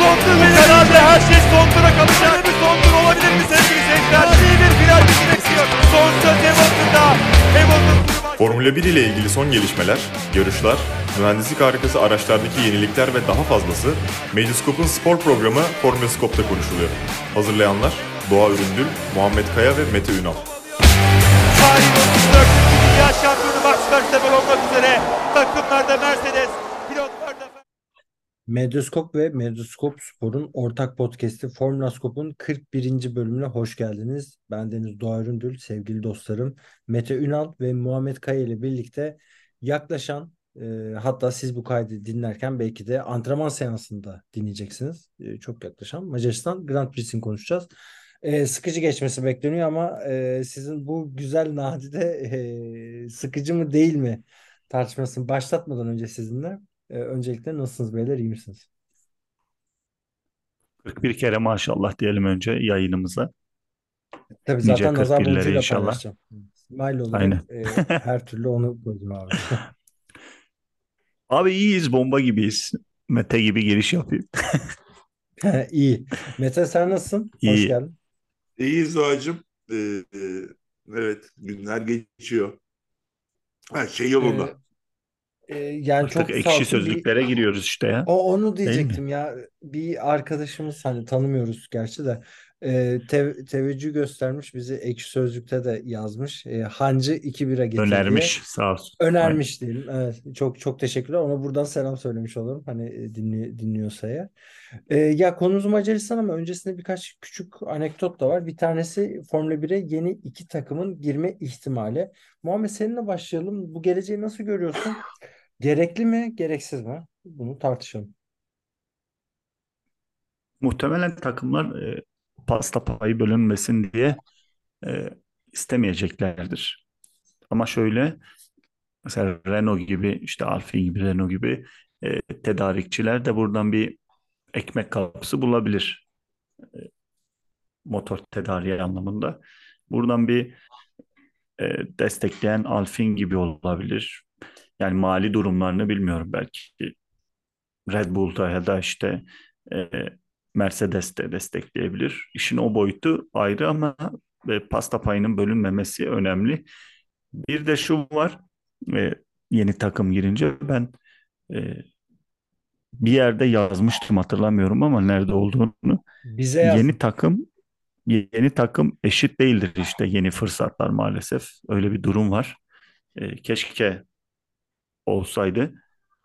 benim. Herhalde her şey sondura kalacak. Öyle bir sondur olabilir mi sevgili seyirciler? İyi bir final bizi bekliyor. Son söz Hamilton'da. Hamilton turu Formula 1 ile ilgili son gelişmeler, yarışlar, mühendislik harikası araçlardaki yenilikler ve daha fazlası Medyascope'un spor programı Formula Scope'da konuşuluyor. Hazırlayanlar Doğa Üründül, Muhammed Kaya ve Mete Ünal. Tarihin 34. Dünya Şampiyonu Max Verstappen olmak üzere takımlarda Mercedes, Medyaskop ve Medyaskop Spor'un ortak podcast'i Formula Scope'un 41. bölümüne hoş geldiniz. Ben Deniz Doğa Üründül, sevgili dostlarım Mete Ünal ve Muhammed Kaya ile birlikte yaklaşan e, hatta siz bu kaydı dinlerken belki de antrenman seansında dinleyeceksiniz. E, çok yaklaşan Macaristan Grand Prix'sini konuşacağız. E, sıkıcı geçmesi bekleniyor ama e, sizin bu güzel nadide e, sıkıcı mı değil mi tartışmasını başlatmadan önce sizinle ee, öncelikle nasılsınız beyler iyi misiniz? 41 kere maşallah diyelim önce yayınımıza. Tabii Nice zaten nazar 41'leri boncuğuyla inşallah. paylaşacağım. Smile olarak Aynen. e, her türlü onu koydum abi. Abi iyiyiz, bomba gibiyiz. Mete gibi giriş yapayım. İyi. Mete sen nasılsın? Hoş İyi. geldin. İyiyiz Doğacığım. Ee, e, evet günler geçiyor. Her şey yolunda. Ee, e, yani çok Artık sağ ekşi olsun bir sözlüklere giriyoruz işte ya. O onu diyecektim ya. Bir arkadaşımız hani tanımıyoruz gerçi de e, te- teveccüh göstermiş bizi Ekşi Sözlük'te de yazmış. E, Hancı 2 bira getir diye. Önermiş sağ olsun. Aynen. Önermiş diyelim. Evet, çok çok teşekkürler. Ona buradan selam söylemiş olurum. Hani e, dinli, dinliyorsa eğer. E, ya konumuz Macaristan ama öncesinde birkaç küçük anekdot da var. Bir tanesi Formula 1'e yeni iki takımın girme ihtimali. Muhammed seninle başlayalım. Bu geleceği nasıl görüyorsun? Gerekli mi, gereksiz mi? Bunu tartışalım. Muhtemelen takımlar e, pasta payı bölünmesin diye e, istemeyeceklerdir. Ama şöyle mesela Renault gibi işte Alfa gibi Renault gibi e, tedarikçiler de buradan bir ekmek kapısı bulabilir. E, motor tedariği anlamında. Buradan bir e, destekleyen Alfin gibi olabilir. Yani mali durumlarını bilmiyorum belki Red Bull'da ya da işte e, Mercedes'te destekleyebilir. İşin o boyutu ayrı ama e, pasta payının bölünmemesi önemli. Bir de şu var, e, yeni takım girince ben e, bir yerde yazmıştım hatırlamıyorum ama nerede olduğunu. Bize yaz. Yeni takım yeni takım eşit değildir işte yeni fırsatlar maalesef. Öyle bir durum var. E, keşke olsaydı.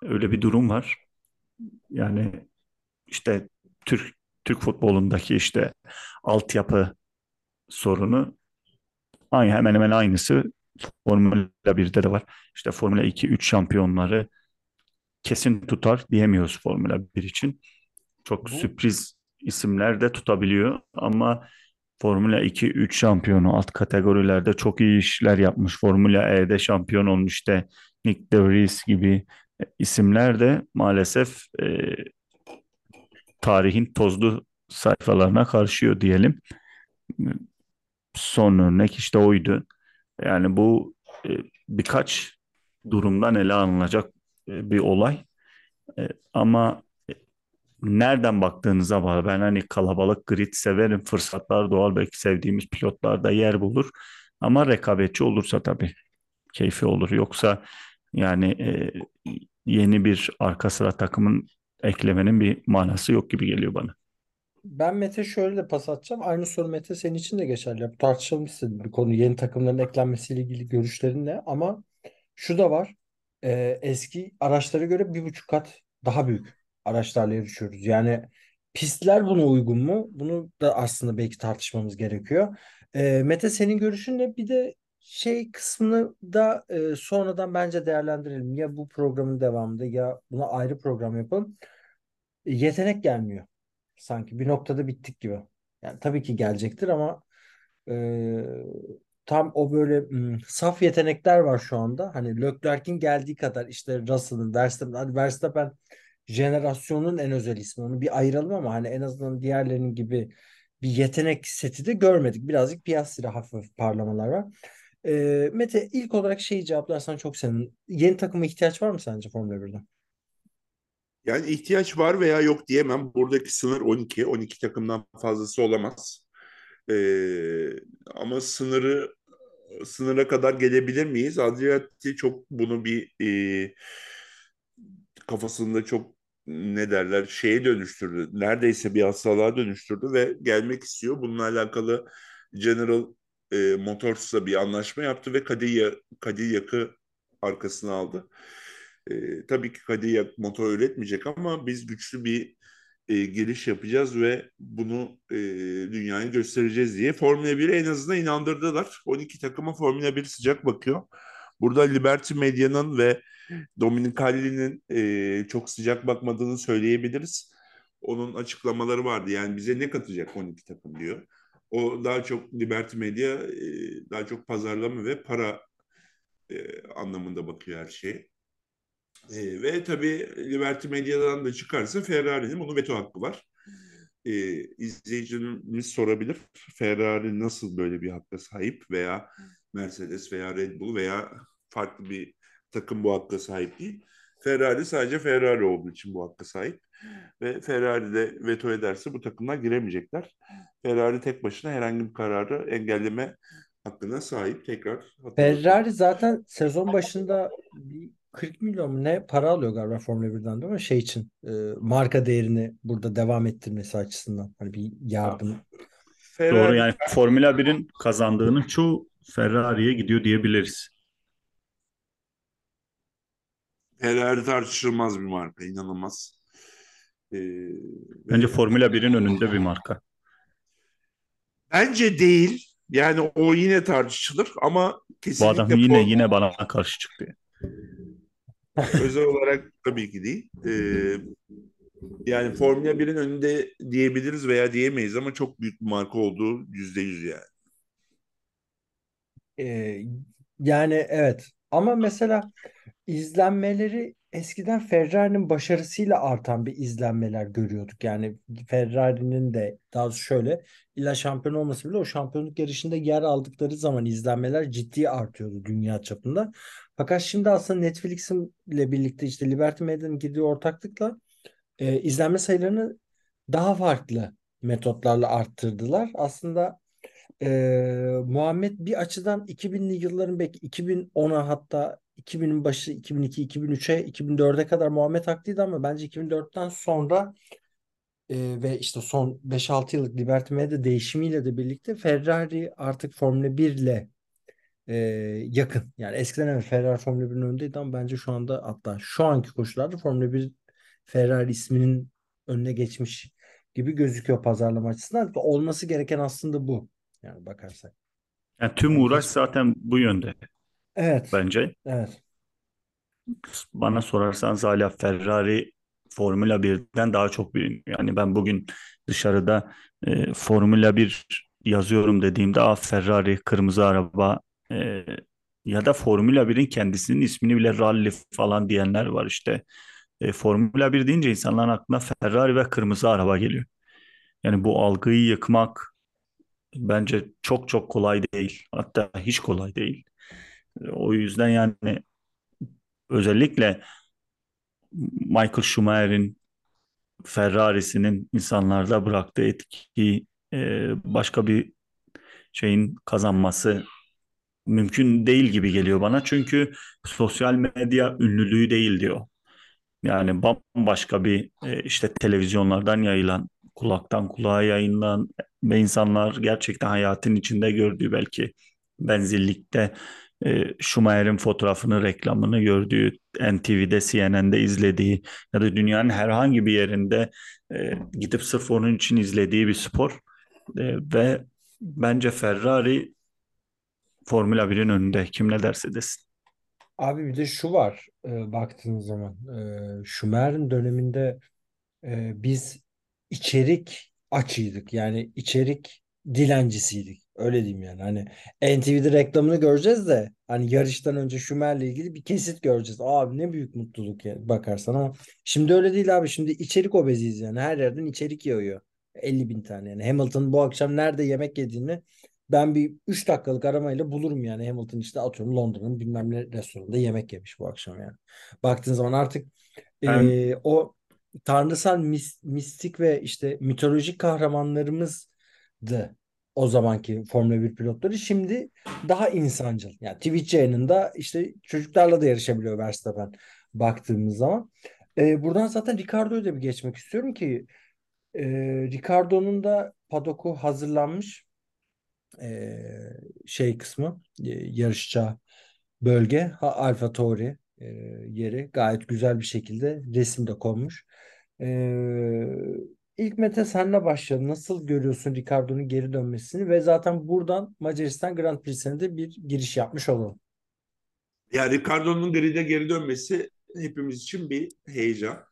Öyle bir durum var. Yani işte Türk Türk futbolundaki işte altyapı sorunu aynı hemen hemen aynısı Formula 1'de de var. İşte Formula 2 3 şampiyonları kesin tutar diyemiyoruz Formula 1 için. Çok Bu- sürpriz isimler de tutabiliyor ama Formula 2 3 şampiyonu alt kategorilerde çok iyi işler yapmış. Formula E'de şampiyon olmuş işte Nick De Vries gibi isimler de maalesef e, tarihin tozlu sayfalarına karşıyor diyelim. Son örnek işte oydu. Yani bu e, birkaç durumdan ele alınacak e, bir olay. E, ama e, nereden baktığınıza bağlı. Ben hani kalabalık grid severim. Fırsatlar doğal belki sevdiğimiz pilotlar da yer bulur. Ama rekabetçi olursa tabii keyfi olur. Yoksa yani e, yeni bir arka sıra takımın eklemenin bir manası yok gibi geliyor bana. Ben Mete şöyle de pas atacağım. Aynı soru Mete senin için de geçerli. İstedim bir konu. Yeni takımların eklenmesiyle ilgili görüşlerin ne? Ama şu da var. Ee, eski araçlara göre bir buçuk kat daha büyük araçlarla yarışıyoruz. Yani pistler buna uygun mu? Bunu da aslında belki tartışmamız gerekiyor. Ee, Mete senin görüşün ne? Bir de şey kısmını da e, sonradan bence değerlendirelim. Ya bu programın devamında ya buna ayrı program yapalım. Yetenek gelmiyor sanki bir noktada bittik gibi. Yani tabii ki gelecektir ama e, tam o böyle hmm, saf yetenekler var şu anda. Hani Leclerc'in geldiği kadar işte Russell'ın, Verstappen, hadi Verstappen jenerasyonun en özel ismi. Onu bir ayıralım ama hani en azından diğerlerinin gibi bir yetenek seti de görmedik. Birazcık Piastri'de hafif parlamalar var. E, Mete ilk olarak şeyi cevaplarsan çok senin. Yeni takıma ihtiyaç var mı sence Formula 1'de? Yani ihtiyaç var veya yok diyemem. Buradaki sınır 12. 12 takımdan fazlası olamaz. Ee, ama sınırı sınıra kadar gelebilir miyiz? Adriati çok bunu bir e, kafasında çok ne derler şeye dönüştürdü. Neredeyse bir hastalığa dönüştürdü ve gelmek istiyor. Bununla alakalı General e, Motors'la bir anlaşma yaptı ve Cadillac, Cadillac'ı arkasına aldı. E, tabii ki Cadillac motor üretmeyecek ama biz güçlü bir e, giriş yapacağız ve bunu e, dünyaya göstereceğiz diye Formula 1'e en azından inandırdılar. 12 takıma Formula 1 sıcak bakıyor. Burada Liberty Medya'nın ve Dominicali'nin e, çok sıcak bakmadığını söyleyebiliriz. Onun açıklamaları vardı. Yani bize ne katacak 12 takım diyor. O daha çok Liberty Media e, daha çok pazarlama ve para e, anlamında bakıyor her şeye. Ve tabii Liberty Media'dan da çıkarsa Ferrari'nin bunu veto hakkı var. E, izleyicimiz sorabilir. Ferrari nasıl böyle bir hakka sahip veya Mercedes veya Red Bull veya farklı bir takım bu hakka sahip değil. Ferrari sadece Ferrari olduğu için bu hakka sahip. Ve Ferrari de veto ederse bu takımlar giremeyecekler. Ferrari tek başına herhangi bir kararı engelleme hakkına sahip. Tekrar Ferrari zaten sezon başında bir 40 milyon mu ne para alıyor galiba Formula 1'den değil mi? Şey için e, marka değerini burada devam ettirmesi açısından. Hani bir yardım. Ferrari... Doğru yani Formula 1'in kazandığının çoğu Ferrari'ye gidiyor diyebiliriz. Ferrari tartışılmaz bir marka, inanılmaz. Ee, Bence. Formula 1'in önünde bir marka. Bence değil. Yani o yine tartışılır ama kesinlikle... Bu adam yine Form... yine bana karşı çıktı. Özel olarak tabii ki değil. Ee, yani Formula 1'in önünde diyebiliriz veya diyemeyiz ama çok büyük bir marka olduğu yüzde yüz yani. Ee, yani evet. Ama mesela izlenmeleri eskiden Ferrari'nin başarısıyla artan bir izlenmeler görüyorduk. Yani Ferrari'nin de daha doğrusu şöyle illa şampiyon olması bile o şampiyonluk yarışında yer aldıkları zaman izlenmeler ciddi artıyordu dünya çapında. Fakat şimdi aslında Netflix'in ile birlikte işte Liberty Media'nın girdiği ortaklıkla e, izlenme sayılarını daha farklı metotlarla arttırdılar. Aslında e, Muhammed bir açıdan 2000'li yılların belki 2010'a hatta 2000'in başı 2002, 2003'e, 2004'e kadar Muhammed haklıydı ama bence 2004'ten sonra e, ve işte son 5-6 yıllık Liberty Media değişimiyle de birlikte Ferrari artık Formula 1 ile e, yakın. Yani eskiden evet Ferrari Formula 1'in önündeydi ama bence şu anda hatta şu anki koşullarda Formula 1 Ferrari isminin önüne geçmiş gibi gözüküyor pazarlama açısından. Olması gereken aslında bu. Yani bakarsak. Yani tüm uğraş zaten bu yönde. Evet. Bence. Evet. Bana sorarsanız hala Ferrari Formula 1'den daha çok biliniyor. Yani ben bugün dışarıda e, Formula 1 yazıyorum dediğimde ah Ferrari kırmızı araba e, ya da Formula 1'in kendisinin ismini bile rally falan diyenler var işte. E, Formula 1 deyince insanların aklına Ferrari ve kırmızı araba geliyor. Yani bu algıyı yıkmak bence çok çok kolay değil. Hatta hiç kolay değil. O yüzden yani özellikle Michael Schumacher'in Ferrari'sinin insanlarda bıraktığı etkiyi e, başka bir şeyin kazanması mümkün değil gibi geliyor bana. Çünkü sosyal medya ünlülüğü değil diyor. Yani bambaşka bir e, işte televizyonlardan yayılan, kulaktan kulağa yayınlanan ve insanlar gerçekten hayatın içinde gördüğü belki benzillikte e, Schumacher'in fotoğrafını, reklamını gördüğü, NTV'de, CNN'de izlediği ya da dünyanın herhangi bir yerinde e, gidip sırf onun için izlediği bir spor. E, ve bence Ferrari Formula 1'in önünde. Kim ne derse desin. Abi bir de şu var e, baktığınız zaman. E, Schumacher'in döneminde e, biz içerik açıydık. Yani içerik dilencisiydik. Öyle diyeyim yani. Hani NTV'de reklamını göreceğiz de hani yarıştan önce Schumer'le ilgili bir kesit göreceğiz. Abi ne büyük mutluluk ya bakarsan ama şimdi öyle değil abi. Şimdi içerik obeziyiz yani. Her yerden içerik yağıyor. 50 bin tane yani. Hamilton bu akşam nerede yemek yediğini ben bir 3 dakikalık aramayla bulurum yani Hamilton işte atıyorum Londra'nın bilmem ne restoranında yemek yemiş bu akşam yani. Baktığın zaman artık ben, e, o tanrısal mis- mistik ve işte mitolojik kahramanlarımızdı o zamanki Formula 1 pilotları. Şimdi daha insancıl. Yani Twitch yayınında işte çocuklarla da yarışabiliyor Verstappen baktığımız zaman. Ee, buradan zaten Ricardo'ya da bir geçmek istiyorum ki e, Ricardo'nun da padoku hazırlanmış e, şey kısmı e, yarışacağı bölge ha, Alfa Tauri e, yeri gayet güzel bir şekilde resimde konmuş. E, ilk Mete senle başlayalım. Nasıl görüyorsun Ricardo'nun geri dönmesini ve zaten buradan Macaristan Grand Prix'sine de bir giriş yapmış olalım. Ya Ricardo'nun grid'e geri dönmesi hepimiz için bir heyecan.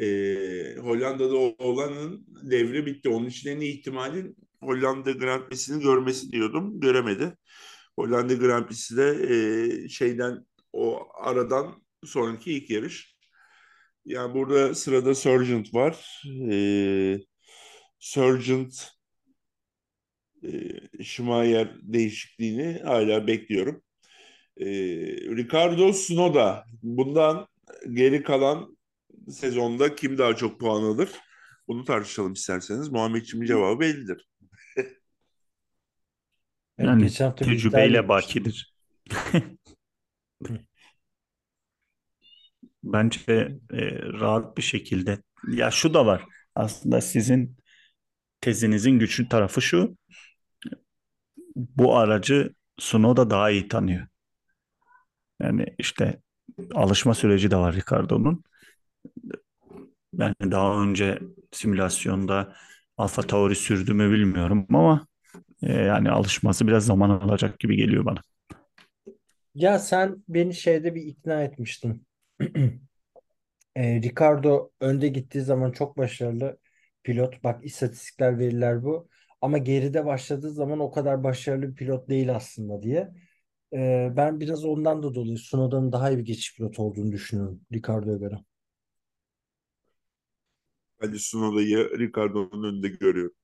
Ee, Hollanda'da olanın devri bitti. Onun için en iyi ihtimalin Hollanda Grand Prix'sini görmesi diyordum. Göremedi. Hollanda Grand Prix'si de e, şeyden o aradan sonraki ilk yarış. Yani burada sırada Sargent var. Ee, Sargent e, Schumacher değişikliğini hala bekliyorum. Ee, Ricardo Sunoda bundan geri kalan sezonda kim daha çok puan alır? Bunu tartışalım isterseniz. Muhammedciğimin cevabı bellidir. Yani geçen tecrübeyle bakidir. Bence e, rahat bir şekilde. Ya şu da var. Aslında sizin tezinizin güçlü tarafı şu. Bu aracı Tsunoda daha iyi tanıyor. Yani işte alışma süreci de var Ricardo'nun. Yani daha önce simülasyonda Alfa Tauri sürdü mü bilmiyorum ama e, yani alışması biraz zaman alacak gibi geliyor bana. Ya sen beni şeyde bir ikna etmiştin. E, Ricardo önde gittiği zaman çok başarılı pilot. Bak istatistikler veriler bu. Ama geride başladığı zaman o kadar başarılı bir pilot değil aslında diye. E, ben biraz ondan da dolayı Tsunoda'nın daha iyi bir geçiş pilot olduğunu düşünüyorum Ricardo'ya göre. Bence Sunoda'yı Ricardo'nun önünde görüyorum.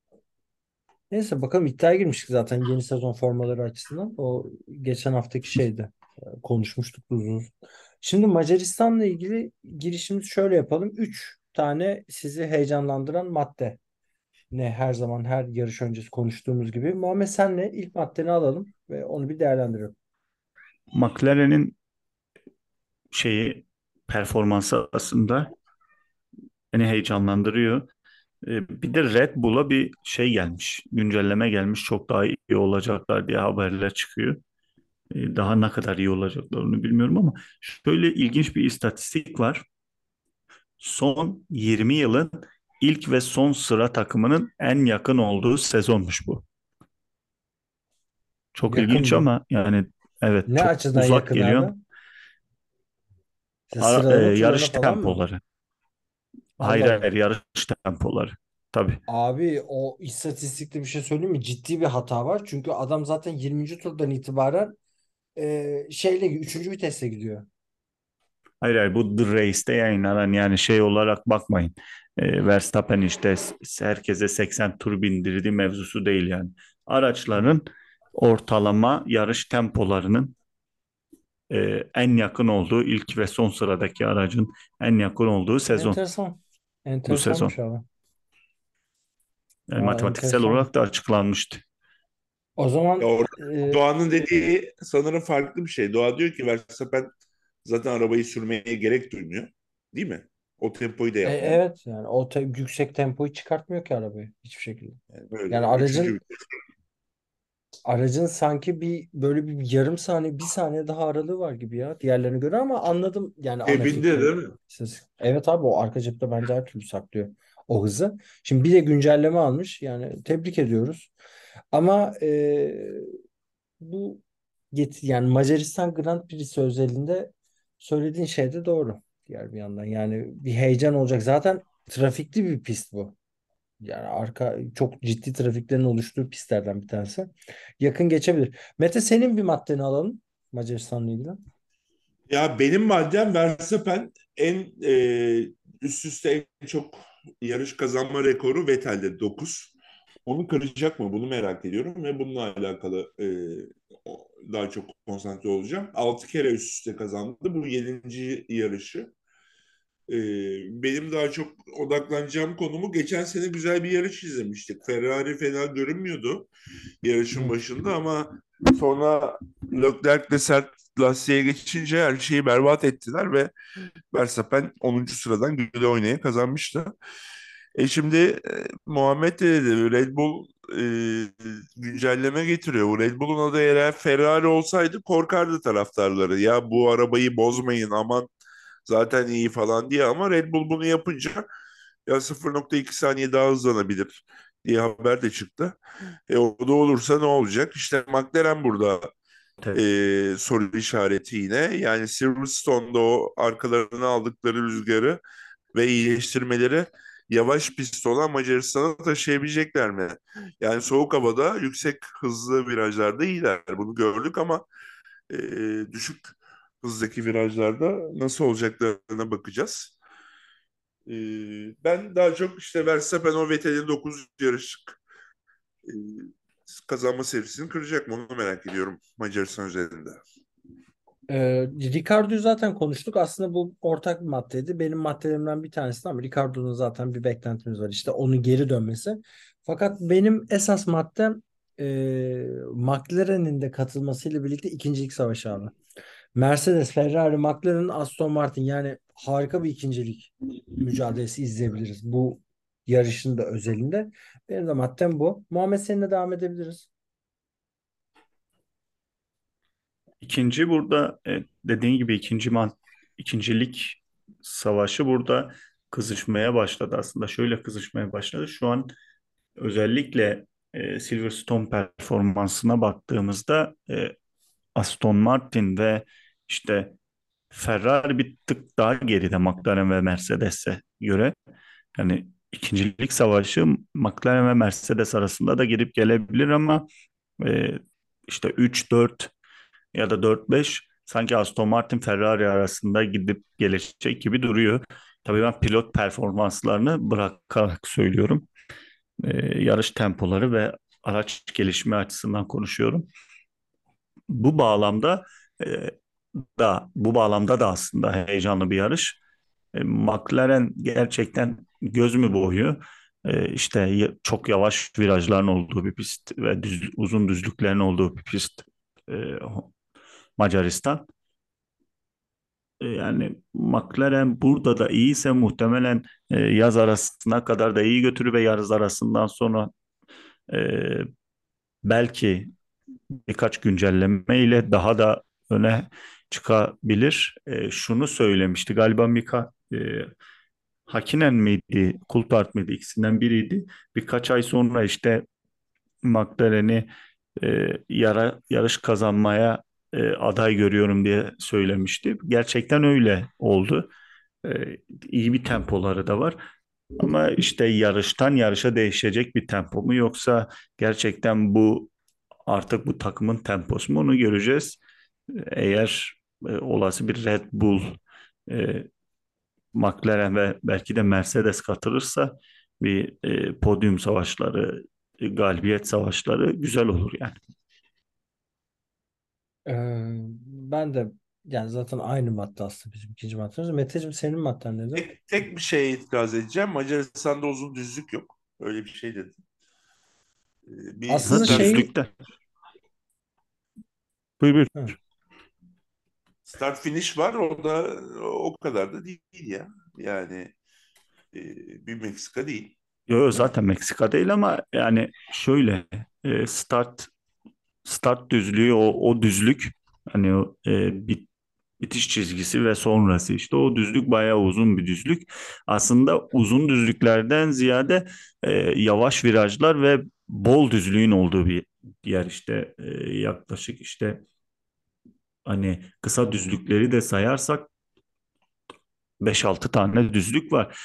Neyse bakalım iddiaya girmiştik zaten yeni sezon formaları açısından. O geçen haftaki şeydi. E, Konuşmuştuk uzun. Şimdi Macaristan'la ilgili girişimizi şöyle yapalım. Üç tane sizi heyecanlandıran madde. Ne her zaman her yarış öncesi konuştuğumuz gibi. Muhammed senle ilk maddeni alalım ve onu bir değerlendirelim. McLaren'in şeyi performansı aslında beni heyecanlandırıyor. E, bir de Red Bull'a bir şey gelmiş, güncelleme gelmiş. Çok daha iyi olacaklar diye haberler çıkıyor. E, Daha ne kadar iyi olacaklarını bilmiyorum ama şöyle ilginç bir istatistik var. Son 20 yılın ilk ve son sıra takımının en yakın olduğu sezonmuş bu. Çok Yakın ilginç mı? ama yani evet Ne çok açıdan uzak yakın geliyor. abi? Ara- e, yarış tempoları. Hayır hayır yarış tempoları. Tabii. Abi o istatistikte bir şey söyleyeyim mi? Ciddi bir hata var. Çünkü adam zaten 20. turdan itibaren e, şeyle 3. vitesle gidiyor. Hayır hayır bu The Race'te yayınlanan yani şey olarak bakmayın. E, Verstappen işte herkese 80 tur bindirdi mevzusu değil yani. Araçların ortalama yarış tempolarının e, en yakın olduğu ilk ve son sıradaki aracın en yakın olduğu sezon Enteresan. bu Enteresanmış sezon. abi. Yani Aa, matematiksel enteresan. olarak da açıklanmıştı. O Ya zaman orada e, Doğan'ın dediği sanırım farklı bir şey. Doğa diyor ki Verstappen zaten arabayı sürmeye gerek duymuyor. Değil mi? O tempoyu da e, yapmıyor. evet yani o te- yüksek tempoyu çıkartmıyor ki arabayı hiçbir şekilde. Yani böyle Yani aracın vites. aracın sanki bir böyle bir yarım saniye bir saniye daha aralığı var gibi ya diğerlerine göre ama anladım yani Cebinde fikri. değil mi? Siz- Evet abi o arka cepte bence her türlü saklıyor o hızı. Şimdi bir de güncelleme almış yani tebrik ediyoruz. Ama e, bu get yani Macaristan Grand Prix'si özelinde söylediğin şey de doğru. Diğer bir yandan yani bir heyecan olacak. Zaten trafikli bir pist bu. Yani arka çok ciddi trafiklerin oluştuğu pistlerden bir tanesi. Yakın geçebilir. Mete senin bir maddeni alalım Macaristan'la ilgili. Ya benim maddem Verstappen en e, üst üste en çok yarış kazanma rekoru Vettel'de 9. Onu kıracak mı? Bunu merak ediyorum ve bununla alakalı e, daha çok konsantre olacağım. 6 kere üst üste kazandı. Bu 7. yarışı. Ee, benim daha çok odaklanacağım konumu geçen sene güzel bir yarış izlemiştik. Ferrari fena görünmüyordu yarışın başında ama sonra Leclerc de sert lastiğe geçince her şeyi berbat ettiler ve Verstappen 10. sıradan güle oynaya kazanmıştı. E şimdi e, Muhammed de dedi Red Bull e, güncelleme getiriyor. Bu Red Bull'un adı eğer Ferrari olsaydı korkardı taraftarları. Ya bu arabayı bozmayın aman zaten iyi falan diye ama Red Bull bunu yapınca ya 0.2 saniye daha hızlanabilir diye haber de çıktı. E o da olursa ne olacak? İşte McLaren burada e, soru işareti yine. Yani Silverstone'da o arkalarına aldıkları rüzgarı ve iyileştirmeleri yavaş pist olan Macaristan'a taşıyabilecekler mi? Yani soğuk havada yüksek hızlı virajlarda iyiler. Bunu gördük ama e, düşük hızdaki virajlarda nasıl olacaklarına bakacağız. E, ben daha çok işte Verstappen o Vettel'in 9 yarışlık e, kazanma serisini kıracak mı onu merak ediyorum Macaristan üzerinde. Ee, Ricardo'yu zaten konuştuk. Aslında bu ortak bir maddeydi. Benim maddelerimden bir tanesi ama Ricardo'nun zaten bir beklentimiz var. İşte onun geri dönmesi. Fakat benim esas maddem e, McLaren'in de katılmasıyla birlikte ikincilik savaşı abi. Mercedes, Ferrari, McLaren, Aston Martin yani harika bir ikincilik mücadelesi izleyebiliriz. Bu yarışın da özelinde. Benim de maddem bu. Muhammed seninle devam edebiliriz. İkinci burada e, dediğin gibi ikinci man, ikincilik savaşı burada kızışmaya başladı aslında. Şöyle kızışmaya başladı. Şu an özellikle e, Silverstone performansına baktığımızda e, Aston Martin ve işte Ferrari bir tık daha geride McLaren ve Mercedes'e göre. Yani ikincilik savaşı McLaren ve Mercedes arasında da girip gelebilir ama e, işte 3-4 ya da 4-5 sanki Aston Martin Ferrari arasında gidip gelecek gibi duruyor. Tabii ben pilot performanslarını bırakarak söylüyorum. Ee, yarış tempoları ve araç gelişimi açısından konuşuyorum. Bu bağlamda e, da bu bağlamda da aslında heyecanlı bir yarış. E, McLaren gerçekten göz mü boğuyor? E, işte çok yavaş virajların olduğu bir pist ve düz, uzun düzlüklerin olduğu bir pist e, Macaristan. E, Yani McLaren burada da iyiyse muhtemelen e, yaz arasına kadar da iyi götürür ve yaz arasından sonra e, belki birkaç güncelleme ile daha da öne çıkabilir. Şunu söylemişti galiba Mika Hakkinen miydi, Coulthard mıydı ikisinden biriydi. Birkaç ay sonra işte McLaren'i e, yara, yarış kazanmaya e, aday görüyorum diye söylemişti. Gerçekten öyle oldu. E, iyi bir tempoları da var. Ama işte yarıştan yarışa değişecek bir tempo mu yoksa gerçekten bu artık bu takımın temposu mu onu göreceğiz. Eğer e, olası bir Red Bull, e, McLaren ve belki de Mercedes katılırsa bir e, podyum savaşları, e, galibiyet savaşları güzel olur yani. Ee, ben de yani zaten aynı madde aslında bizim ikinci maddemiz. Meteciğim senin madden nedir? Tek, tek bir şeye itiraz edeceğim. Macaristan'da uzun düzlük yok. Öyle bir şey dedim. Ee, Bir Aslında start, şey- Düzlükte. Buyur buyur. Start finish var. O da o kadar da değil ya. Yani e, bir Meksika değil. Yo, yo, zaten Meksika değil ama yani şöyle e, start start düzlüğü o, o düzlük hani e, bit- bitiş çizgisi ve sonrası işte o düzlük bayağı uzun bir düzlük. Aslında uzun düzlüklerden ziyade e, yavaş virajlar ve bol düzlüğün olduğu bir yer işte E, yaklaşık işte hani kısa düzlükleri de sayarsak 5-6 tane düzlük var.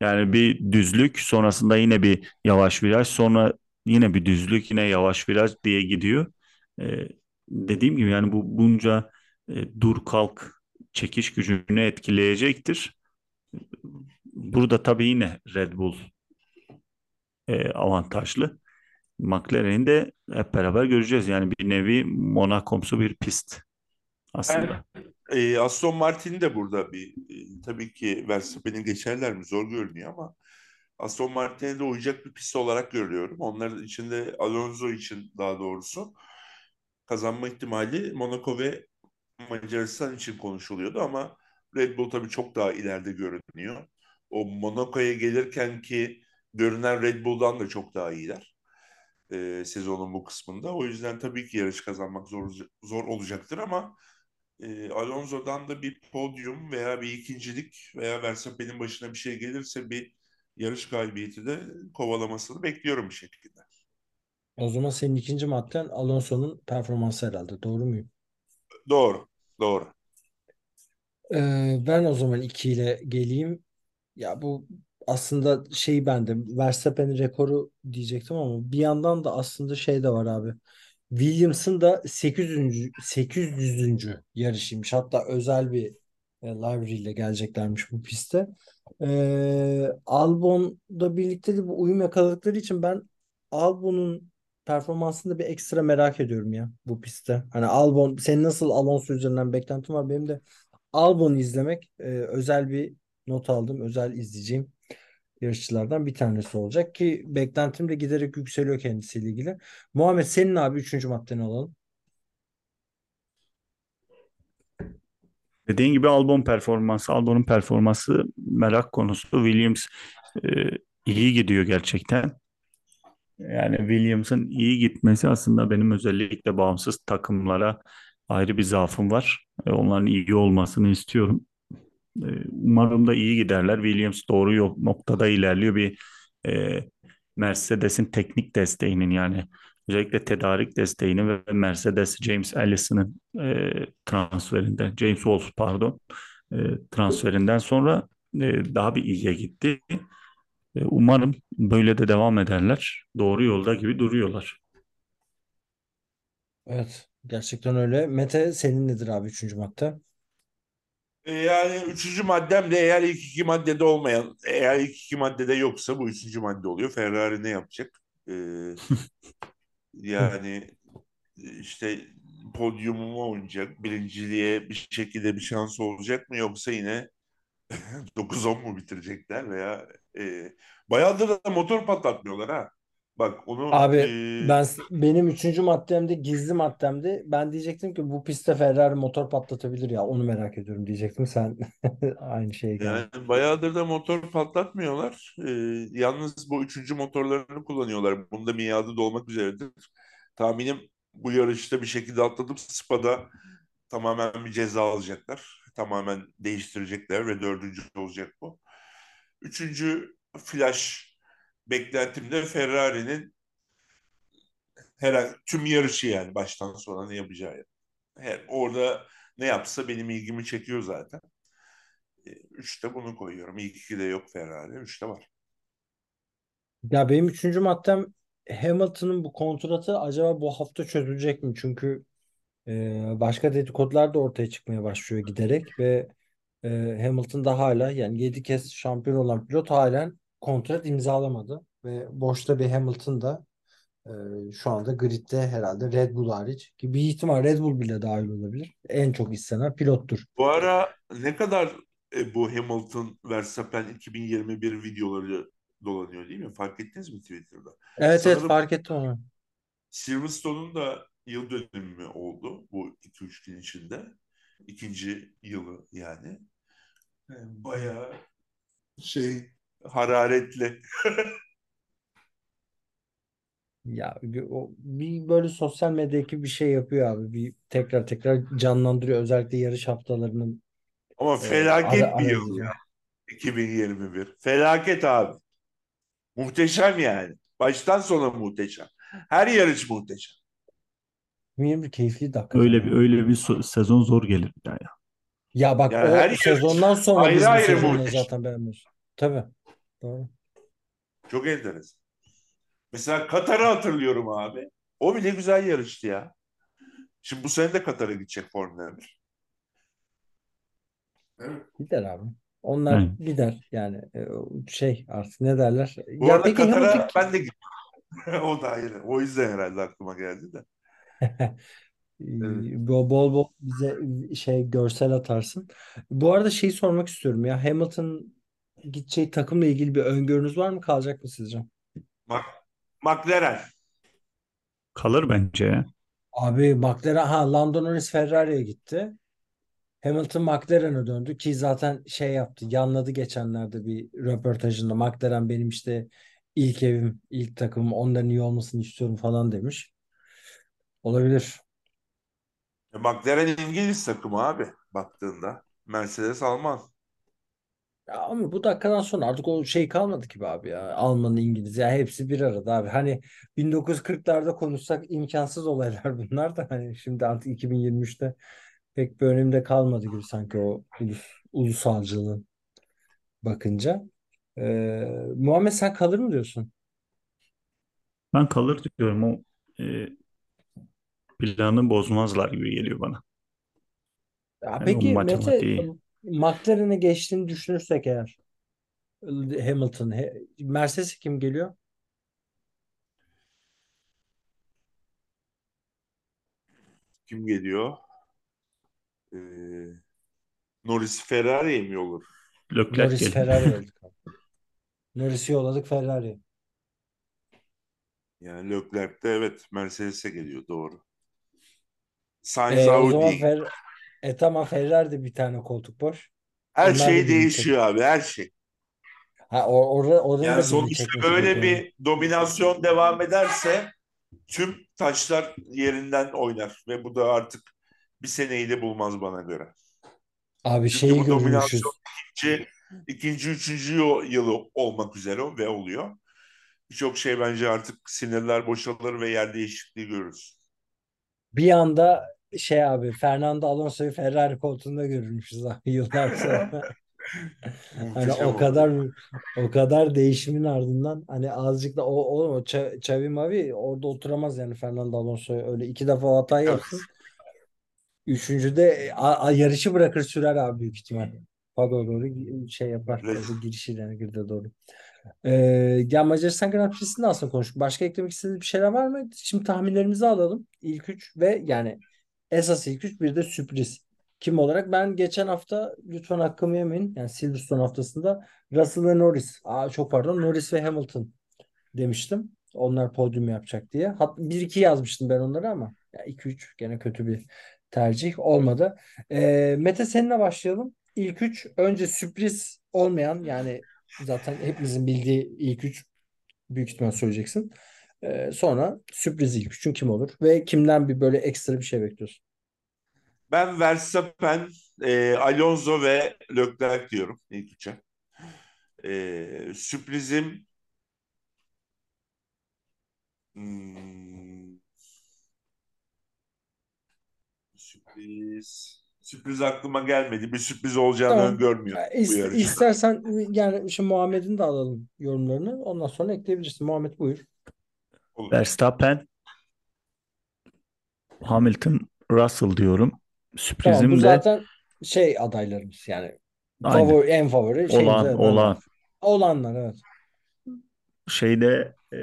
Yani bir düzlük sonrasında yine bir yavaş viraj sonra yine bir düzlük yine yavaş viraj diye gidiyor. Ee, dediğim gibi yani bu bunca e, dur kalk çekiş gücünü etkileyecektir. Burada tabii yine Red Bull e, avantajlı. McLaren'i de hep beraber göreceğiz. Yani bir nevi Monaco'msu bir pist aslında. E, Aston Martin de burada bir e, tabii ki Verstappen'i geçerler mi zor görünüyor ama Aston Martin'e de uyacak bir pist olarak görüyorum. Onların içinde Alonso için daha doğrusu kazanma ihtimali Monaco ve Macaristan için konuşuluyordu ama Red Bull tabii çok daha ileride görünüyor. O Monaco'ya gelirken ki görünen Red Bull'dan da çok daha iyiler e, sezonun bu kısmında. O yüzden tabii ki yarış kazanmak zor zor olacaktır ama e, Alonso'dan da bir podyum veya bir ikincilik veya Verstappen'in başına bir şey gelirse bir yarış galibiyeti de kovalamasını bekliyorum bir şekilde. O zaman senin ikinci madden Alonso'nun performansı herhalde. Doğru muyum? Doğru. Doğru. Ee, ben o zaman 2 ile geleyim. Ya bu aslında şey bende Verstappen'in rekoru diyecektim ama bir yandan da aslında şey de var abi. Williams'ın da 800. 800. yarışıymış. Hatta özel bir e, livery ile geleceklermiş bu piste. Ee, Albon'da birlikte de bu uyum yakaladıkları için ben Albon'un performansını bir ekstra merak ediyorum ya bu pistte. Hani Albon senin nasıl Alonso üzerinden beklentin var benim de Albon'u izlemek e, özel bir not aldım. Özel izleyeceğim yarışçılardan bir tanesi olacak ki beklentim de giderek yükseliyor kendisiyle ilgili. Muhammed senin abi üçüncü maddeni alalım. Dediğin gibi Albon performansı, Albon'un performansı merak konusu. Williams e, iyi gidiyor gerçekten. Yani Williams'ın iyi gitmesi aslında benim özellikle bağımsız takımlara ayrı bir zaafım var. E, onların iyi olmasını istiyorum. E, umarım da iyi giderler. Williams doğru noktada ilerliyor. Bir e, Mercedes'in teknik desteğinin yani özellikle tedarik desteğini ve Mercedes James Ellison'ın e, transferinde, James Wolf pardon, e, transferinden sonra e, daha bir iyiye gitti. E, umarım böyle de devam ederler. Doğru yolda gibi duruyorlar. Evet, gerçekten öyle. Mete senin nedir abi üçüncü madde? E, Yani üçüncü maddem de eğer ilk iki maddede olmayan, eğer ilk iki maddede yoksa bu üçüncü madde oluyor. Ferrari ne yapacak? Ee, yani işte podyumu mu oynayacak? Birinciliğe bir şekilde bir şans olacak mı? Yoksa yine 9-10 mu bitirecekler veya e, bayağıdır da motor patlatmıyorlar ha. Bak onu Abi e, ben benim üçüncü maddemde gizli maddemdi. Ben diyecektim ki bu pistte Ferrari motor patlatabilir ya. Onu merak ediyorum diyecektim. Sen aynı şeye geldin. Yani bayağıdır da motor patlatmıyorlar. Ee, yalnız bu üçüncü motorlarını kullanıyorlar. Bunda miadı dolmak üzeredir. Tahminim bu yarışta bir şekilde atlatıp Spa'da tamamen bir ceza alacaklar. Tamamen değiştirecekler ve dördüncü olacak bu. Üçüncü flash beklentim de Ferrari'nin her tüm yarışı yani baştan sona ne yapacağı. Her, orada ne yapsa benim ilgimi çekiyor zaten. E, Üçte bunu koyuyorum. İlk iki de yok Ferrari. Üçte var. Ya benim üçüncü maddem Hamilton'ın bu kontratı acaba bu hafta çözülecek mi? Çünkü e, başka dedikodular da ortaya çıkmaya başlıyor giderek ve e, Hamilton da hala yani 7 kez şampiyon olan pilot halen kontrat imzalamadı ve boşta bir Hamilton da e, şu anda gridde herhalde Red Bull hariç ki bir ihtimal Red Bull bile dahil olabilir. En çok istenen pilottur. Bu ara ne kadar e, bu Hamilton Verstappen 2021 videoları dolanıyor değil mi? Fark ettiniz mi Twitter'da? Evet evet Sanırım fark ettim onu. Silverstone'un da yıl dönümü oldu bu 2-3 gün içinde. İkinci yılı yani. E, Bayağı şey hararetli. Ya o bir böyle sosyal medyadaki bir şey yapıyor abi. Bir tekrar tekrar canlandırıyor özellikle yarış haftalarının Ama e, ara, felaket bir yıl ya 2021. Felaket abi. Muhteşem yani. Baştan sona muhteşem. Her yarış muhteşem. Bilmiyorum keyifliydi hakikaten Öyle bir öyle bir so- sezon zor gelir daha ya. Bak Yani o her sezondan sonra biz ayrı bu ayrı sezonu muhteşem. zaten beğenmiyoruz. Tabii. Doğru. Çok enteresan. Mesela Katar'ı hatırlıyorum abi. O bile güzel yarıştı ya. Şimdi bu sene de Katar'a gidecek Formula 1. Evet. Gider abi. Onlar Yani gider yani E, şey artık ne derler? Bu Ya arada peki Hamilton Katar'a ben de gittim. o da ayrı. O yüzden herhalde aklıma geldi de. Ee, Bol bol bol bize şey görsel atarsın. Bu arada şeyi sormak istiyorum ya. Hamilton gideceği takımla ilgili bir öngörünüz var mı? Kalacak mı sizce? Mac McLaren. Kalır bence ya. Abi McLaren ha Lando Norris Ferrari'ye gitti. Hamilton McLaren'a döndü ki zaten şey yaptı. Yanladı geçenlerde bir röportajında. McLaren benim işte ilk evim, ilk takımım. Onların iyi olmasını istiyorum falan demiş. Olabilir. E, McLaren İngiliz takımı abi baktığında. Mercedes Alman. Ya ama bu dakikadan sonra artık o şey kalmadı ki abi ya. Alman, İngiliz ya hepsi bir arada abi. Hani 1940'larda konuşsak imkansız olaylar bunlar da hani şimdi artık 2023'te pek bir önümde kalmadı gibi sanki o ulus, ulusalcılığın bakınca. Ee, Muhammed sen kalır mı diyorsun? Ben kalır diyorum o e, planı bozmazlar gibi geliyor bana. Ya Yani o peki Mete matematiği. McLaren'e geçtiğini düşünürsek eğer Hamilton, He- Mercedes kim geliyor? Kim geliyor? Ee, Norris Ferrari'ye mi olur? Leclerc Norris geliyor. Ferrari abi. Norris'i yolladık Ferrari. Yani Leclerc de evet Mercedes'e geliyor doğru. Sainz E, gidiyor. Fer e tamam Ferrari'de bir tane koltuk boş. Her Onlar şey değişiyor abi her şey. Ha or orada oranın Yani sonuçta böyle bir dominasyon devam ederse tüm taşlar yerinden oynar ve bu da artık bir seneyi de bulmaz bana göre. Abi Çünkü şeyi bu görmüşüz. ikinci, ikinci üçüncü yıl- yılı olmak üzere ve oluyor. Birçok şey bence artık sinirler boşalır ve yer değişikliği görürüz. Bir anda şey abi Fernando Alonso'yu Ferrari koltuğunda görürmüşüz abi yıllar sonra. Hani o kadar o kadar değişimin ardından hani azıcık da o o Ça- Xavi Mavi orada oturamaz yani Fernando Alonso öyle iki defa hata yapsın. Üçüncüde a- a- yarışı bırakır sürer abi büyük ihtimal. Paddock'a doğru şey yapar. Girişiyle girdi doğru. Ee, ya Macaristan Grand Prix'sini aslında konuştuk. Başka eklemek istediğiniz bir şeyler var mı? Şimdi tahminlerimizi alalım. İlk üç ve yani esas ilk üç bir de sürpriz. Kim olarak? Ben geçen hafta lütfen hakkımı yemeyin. Yani Silverstone haftasında Russell ve Norris. Aa, çok pardon. Norris ve Hamilton demiştim. Onlar podyum yapacak diye. Hat 1-2 yazmıştım ben onları ama ya 2-3 gene kötü bir tercih olmadı. Ee, Mete seninle başlayalım. İlk 3 önce sürpriz olmayan yani zaten hepimizin bildiği ilk 3 büyük ihtimal söyleyeceksin. Ee, sonra sürpriz ilk üçün kim olur ve kimden bir böyle ekstra bir şey bekliyorsun? Ben Verstappen, e, Alonso ve Leclerc diyorum ilk üçe. E, sürprizim hmm, sürpriz sürpriz aklıma gelmedi. Bir sürpriz olacağını Tamam. öngörmüyorum Ya, bu is- yarışta. istersen yani şimdi Muhammed'in de alalım yorumlarını. Ondan sonra ekleyebilirsin. Muhammed buyur. Olur. Verstappen, Hamilton, Russell diyorum. Tamam bu Sürprizim de zaten şey adaylarımız yani favori en favori şeyimiz Olan, de olan. olanlar evet. Şeyde e,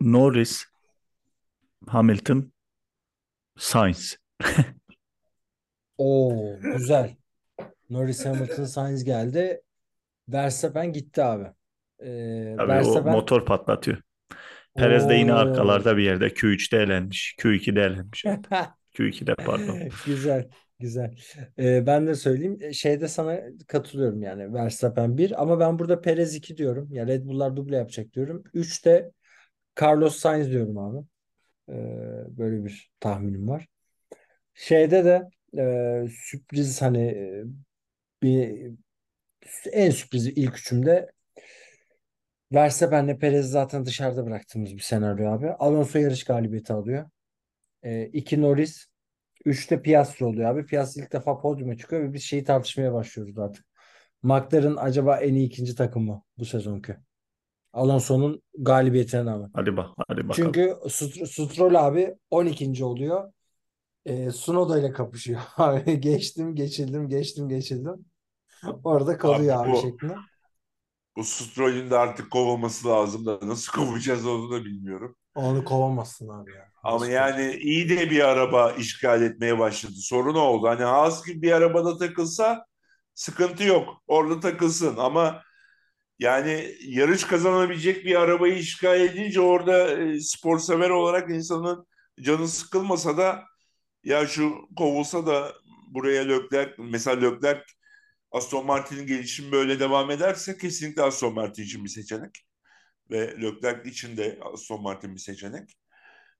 Norris, Hamilton, Sainz. Oo güzel. Norris Hamilton Sainz geldi. Verstappen gitti abi. Ee, Tabii o Verstappen motor patlatıyor. Perez de yine arkalarda bir yerde. Q3'te elenmiş. Q2'de elenmiş. Evet. Q2'de pardon. Güzel, güzel. Ee, ben de söyleyeyim. Ee, Şeyde sana katılıyorum yani. Verstappen 1 ama ben burada Perez 2 diyorum. Ya Red Bull'lar duble yapacak diyorum. 3 de Carlos Sainz diyorum abi. Ee, böyle bir tahminim var. Şeyde de e, sürpriz hani e, bir en sürprizi ilk üçümde Verstappen'le Perez zaten dışarıda bıraktığımız bir senaryo abi. Alonso yarış galibiyeti alıyor. E, iki Norris. Üçte Piastri oluyor abi. Piastri ilk defa podyuma çıkıyor ve biz şeyi tartışmaya başlıyoruz artık. McLaren acaba en iyi ikinci takım mı bu sezonki? Alonso'nun galibiyetine rağmen. Hadi bak, hadi bakalım. Çünkü Str- Stroll abi 12. oluyor. E, Tsunoda ile kapışıyor. Abi geçtim, geçildim, geçtim, geçildim. Orada kalıyor Abi abi bu şeklinde. Bu Stroll'ün de artık kovulması lazım da nasıl kovacağız onu da bilmiyorum. Onu kovamazsın abi ya. Ama Nasıl yani iyi de bir araba işgal etmeye başladı. Sorun oldu. Hani Haas gibi bir arabada takılsa sıkıntı yok. Orada takılsın ama yani yarış kazanabilecek bir arabayı işgal edince orada e, spor sever olarak insanın canı sıkılmasa da ya şu kovulsa da buraya Leclerc mesela Leclerc Aston Martin'in gelişimi böyle devam ederse kesinlikle Aston Martin için bir seçenek. Ve Leclerc için de Aston Martin bir seçenek.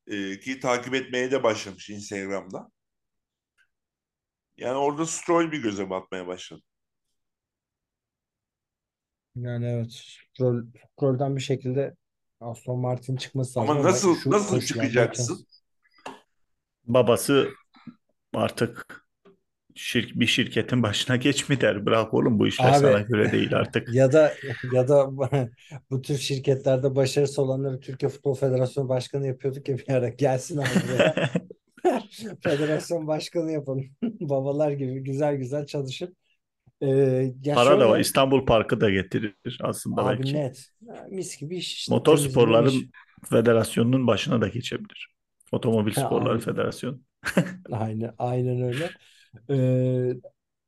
Ee, ki takip etmeye de başlamış Instagram'da. Yani orada Stroll bir göze batmaya başladı. Yani evet. Stroll, Stroll'den bir şekilde Aston Martin çıkması lazım. Ama nasıl nasıl çıkacaksın? Babası artık şir bir şirketin başına geç mi der. Bırak oğlum bu işler Abi sana göre değil artık. ya da ya da bu tür şirketlerde başarısı olanları Türkiye Futbol Federasyonu Başkanı yapıyorduk ya bir ara gelsin abi buraya. Federasyon başkanı yapalım. Babalar gibi güzel güzel çalışıp ee, ya Para da var. İstanbul Parkı da getirir aslında abi belki. net mis gibi iş işte Motor Sporların iş. Federasyonu'nun başına da geçebilir. Otomobil Ha, Sporları Federasyonu. aynen, aynen öyle. Ee,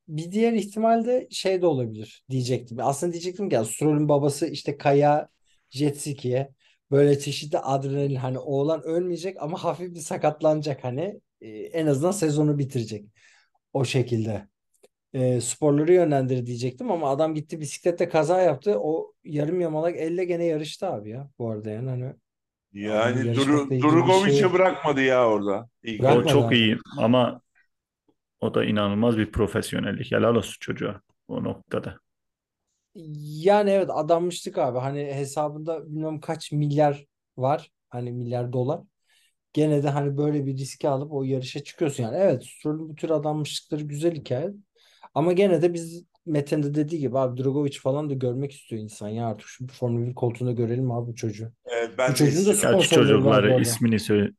bir diğer ihtimal de şey de olabilir diyecektim. Aslında diyecektim ki ya Stroll'ün babası işte kaya jet ski'ye böyle çeşitli adrenalin hani oğlan ölmeyecek ama hafif bir sakatlanacak hani Ee, en azından sezonu bitirecek o şekilde. Ee, sporları yönlendir diyecektim ama adam gitti bisiklette kaza yaptı. O yarım yamalak elle gene yarıştı abi ya bu arada yani hani Yani şey Drugovic'i yok. bırakmadı ya orada. İlk O çok abi. iyi ama o da inanılmaz bir profesyonellik. Helal olsun çocuğa o noktada. Yani evet adanmıştık abi. Hani hesabında bilmem kaç milyar var. Hani milyar dolar. Gene de hani böyle bir riski alıp o yarışa çıkıyorsun yani. Evet Stroll'ün bu tür adanmışlıkları güzel hikaye. Ama gene de biz Mete'nin de dediği gibi abi Drogovic falan da görmek istiyor insan ya artık şu Formula 1 koltuğunda görelim abi bu çocuğu. Evet, Bu ben de çocuğun da bu çocukları arada. ismini söyle.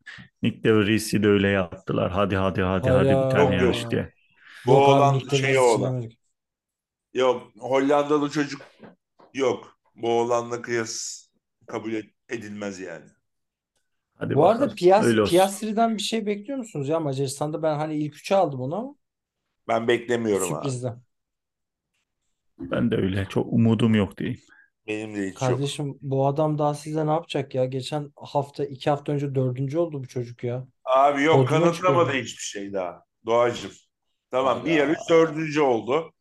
Nick De Vries'i de öyle yaptılar. Hadi hadi hadi hadi bir tane Yok yok. yarış diye. Bu Yok de şey çizemedik. Yok Hollandalı çocuk yok. Bu oğlanla kıyas kabul ed- edilmez yani. Hadi Bu arada bakalım. Pias Öyle olsun. Piastri'den bir şey bekliyor musunuz ya Macaristan'da? Ben hani ilk üçe aldım onu ama Ben beklemiyorum abi. Ben de öyle. Çok umudum yok diyeyim. Benim de hiç yok. Kardeşim bu adam daha size ne yapacak ya? Geçen hafta iki hafta önce dördüncü oldu bu çocuk ya. Abi yok Podyuma kanıtlamadı çıkıyor. hiçbir şey daha. Doğacığım. Tamam bir yarış dördüncü oldu.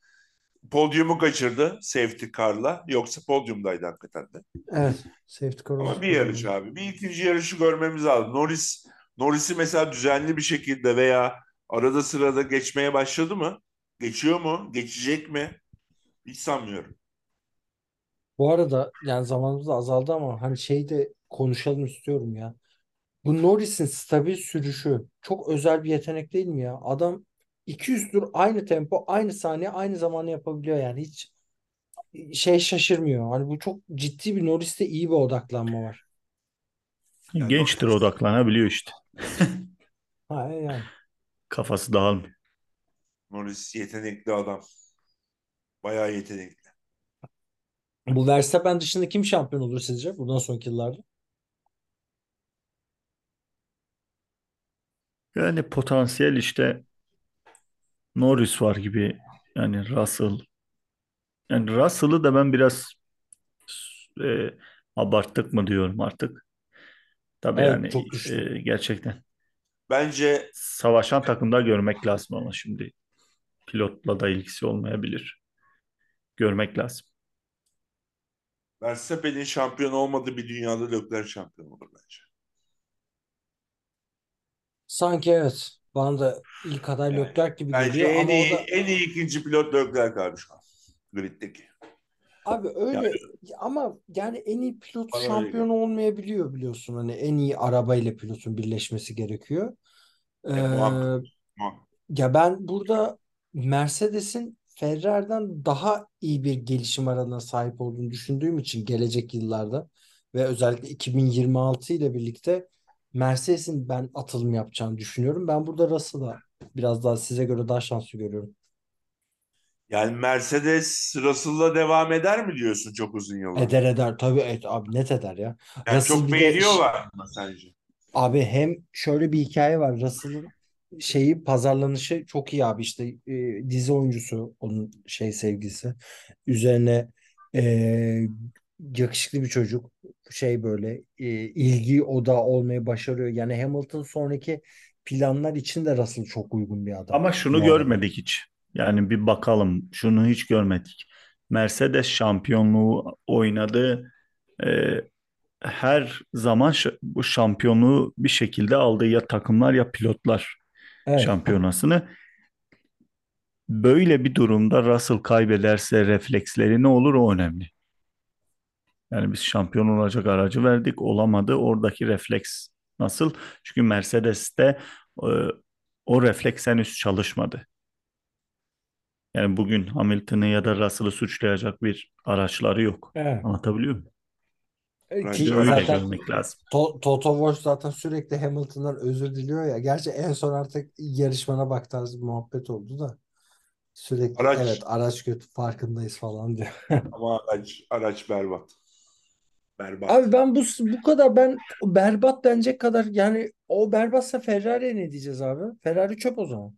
Podyumu kaçırdı safety car'la. Yoksa podyumdaydı hakikaten de. Evet. Safety car Ama olsun bir yarış abi. Bir ikinci yarışı görmemiz lazım. Norris Norris'i mesela düzenli bir şekilde veya arada sırada geçmeye başladı mı? Geçiyor mu? Geçecek mi? Hiç sanmıyorum. Bu arada yani zamanımız da azaldı ama hani şey de konuşalım istiyorum ya. Bu Norris'in stabil sürüşü çok özel bir yetenek değil mi ya? Adam 200 tur aynı tempo, aynı saniye, aynı zamanı yapabiliyor yani hiç şey şaşırmıyor. Hani bu çok ciddi bir Norris'te iyi bir odaklanma var. Yani Gençtir Norris, odaklanabiliyor işte. Ha yani. Kafası dağılmıyor. Norris yetenekli adam. Bayağı yetenekli. Bu Verstappen dışında kim şampiyon olur sizce bundan sonraki yıllarda? Yani potansiyel işte Norris var gibi. Yani Russell. Yani Russell'ı da ben biraz e, abarttık mı diyorum artık. Tabii Evet yani çok güçlü. e, gerçekten Bence savaşan takımda görmek lazım ama şimdi pilotla da ilgisi olmayabilir. Görmek lazım. Verstappen'in şampiyon olmadığı bir dünyada Leclerc şampiyon olur bence. Sanki evet. Bana da ilk aday Yani Leclerc gibi bence geliyor en ama iyi o da en iyi ikinci pilot Leclerc abi şu an. Grid'deki. abi Yani öyle ama yani en iyi pilot şampiyon olmayabiliyor biliyorsun. Hani en iyi arabayla pilotun birleşmesi gerekiyor. E, muhakkak. Ee, muhakkak. ya ben burada Mercedes'in Ferrari'den daha iyi bir gelişim aralığına sahip olduğunu düşündüğüm için gelecek yıllarda ve özellikle 2026 ile birlikte Mercedes'in ben atılım yapacağını düşünüyorum. Ben burada Russell'a biraz daha size göre daha şanslı görüyorum. Yani Mercedes Russell'la devam eder mi diyorsun çok uzun yıllar? Eder eder tabii et, abi net eder ya. Yani Russell çok de beğeniyorlar mı sence? Abi hem şöyle bir hikaye var. Russell'ın şeyi pazarlanışı çok iyi abi işte e, dizi oyuncusu onun şey sevgisi üzerine e, yakışıklı bir çocuk şey böyle e, ilgi odağı olmayı başarıyor. Yani Hamilton sonraki planlar için de Russell çok uygun bir adam Ama şunu arada. görmedik hiç. Yani bir bakalım. Şunu hiç görmedik. Mercedes şampiyonluğu oynadı. Ee, her zaman bu şampiyonluğu bir şekilde aldı. Ya takımlar ya pilotlar Evet. şampiyonasını. Böyle bir durumda Russell kaybederse refleksleri ne olur o önemli. Yani biz şampiyon olacak aracı verdik, olamadı. Oradaki refleks nasıl? Çünkü Mercedes'te e, o refleks henüz çalışmadı. Yani bugün Hamilton'ı ya da Russell'ı suçlayacak bir araçları yok. Evet. Anlatabiliyor muyum? Ki Öyle zaten görmek lazım. To- Toto Wolff zaten sürekli Hamilton'dan özür diliyor ya. Gerçi en son artık yarışmana bak tarzı bir muhabbet oldu da. Sürekli Araç evet araç kötü farkındayız falan diyor. ama araç, araç berbat. Berbat. Abi ben bu bu kadar ben berbat denecek kadar yani o berbatsa Ferrari'ye ne diyeceğiz abi? Ferrari çöp o zaman.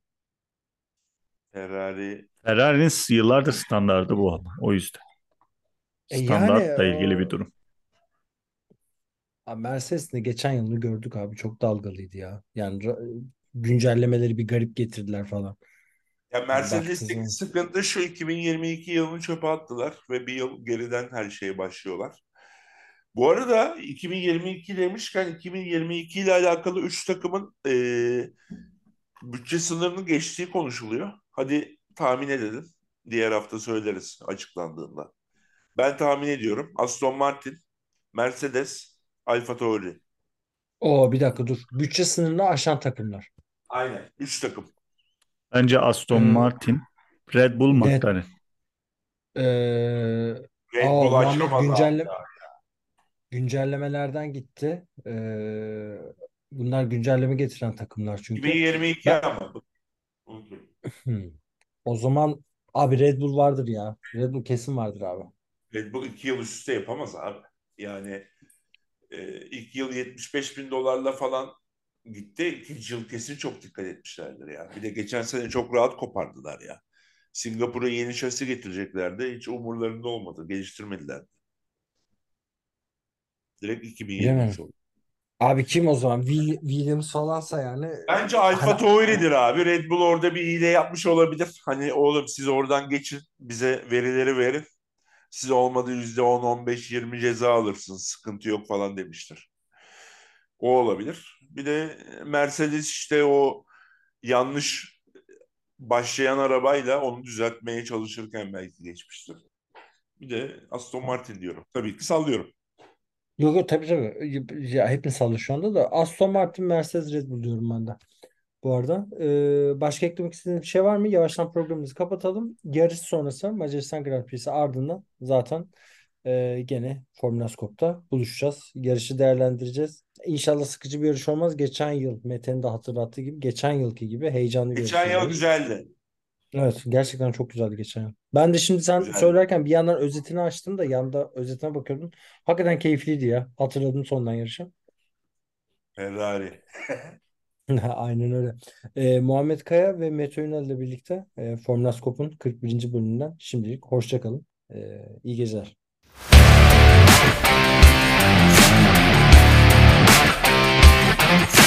Ferrari Ferrari'nin yıllardır standardı bu ama o yüzden. E yani Standartla ilgili bir durum. Abi Mercedes'in de geçen yılını gördük abi çok dalgalıydı ya. Yani ra- güncellemeleri bir garip getirdiler falan. Ya baktığın Mercedes'teki zaman. sıkıntı şu 2022 yılını çöpe attılar ve bir yıl geriden her şeye başlıyorlar. Bu arada 2022 demişken 2022 ile alakalı 3 takımın eee, bütçe sınırını geçtiği konuşuluyor. Hadi tahmin edelim. Diğer hafta söyleriz açıklandığında. Ben tahmin ediyorum. Aston Martin, Mercedes, Alfa Tauri. O bir dakika dur. Bütçe sınırını aşan takımlar. Aynen. 3 takım. Bence Aston Ee, Martin, Red Bull, net McLaren. e, Red aa Bull Muhammed aşamaz abi. güncelle güncellemelerden gitti. E, bunlar güncelleme getiren takımlar çünkü. 2022 Ben ama. Unutmayın. Hmm. O zaman abi Red Bull vardır ya. Red Bull kesin vardır abi. Red Bull 2 yıl üst üste yapamaz abi. Yani e, ilk yıl 75 bin dolarla falan gitti. İkinci yıl kesin çok dikkat etmişlerdir ya. Bir de geçen sene çok rahat kopardılar ya. Singapur'a yeni şasi getireceklerdi. Hiç umurlarında olmadı. Geliştirmediler. Direkt 2023 Bilemedim. oldu. Abi kim o zaman? Will- Williams falansa yani Bence Alfa Tauri'dir abi. Red Bull orada bir hile yapmış olabilir. Hani oğlum siz oradan geçin. Bize verileri verin. Siz olmadı %10, 15, 20 ceza alırsınız. Sıkıntı yok falan demiştir. O olabilir. Bir de Mercedes işte o yanlış başlayan arabayla onu düzeltmeye çalışırken belki geçmiştir. Bir de Aston Martin diyorum. Tabii ki sallıyorum. yok yok tabii tabii. Hepimiz sallıyor şu anda da. Aston Martin, Mercedes, Red Bull diyorum ben de. Bu arada Ee, başka eklemek istediğiniz bir şey var mı? Yavaştan programımızı kapatalım. Yarış sonrası Macaristan Grand Prix'si ardından zaten e, gene Formula Scope'da buluşacağız. Yarışı değerlendireceğiz. İnşallah sıkıcı bir yarış olmaz. Geçen yıl Mete'nin de hatırlattığı gibi geçen yılki gibi heyecanlı bir yarış Geçen yıl güzeldi. Evet gerçekten çok güzeldi geçen yıl. Ben de şimdi sen Güzeldi. söylerken bir yandan özetini açtım da yanda özetine bakıyordum. Hakikaten keyifliydi ya. Hatırladım sondan yarışı. Ferrari. Aynen öyle. Ee, Muhammed Kaya ve Mete Ünal ile birlikte e, Formnaskop'un 41. bölümünden şimdilik hoşça kalın. Ee, iyi geceler. Thank.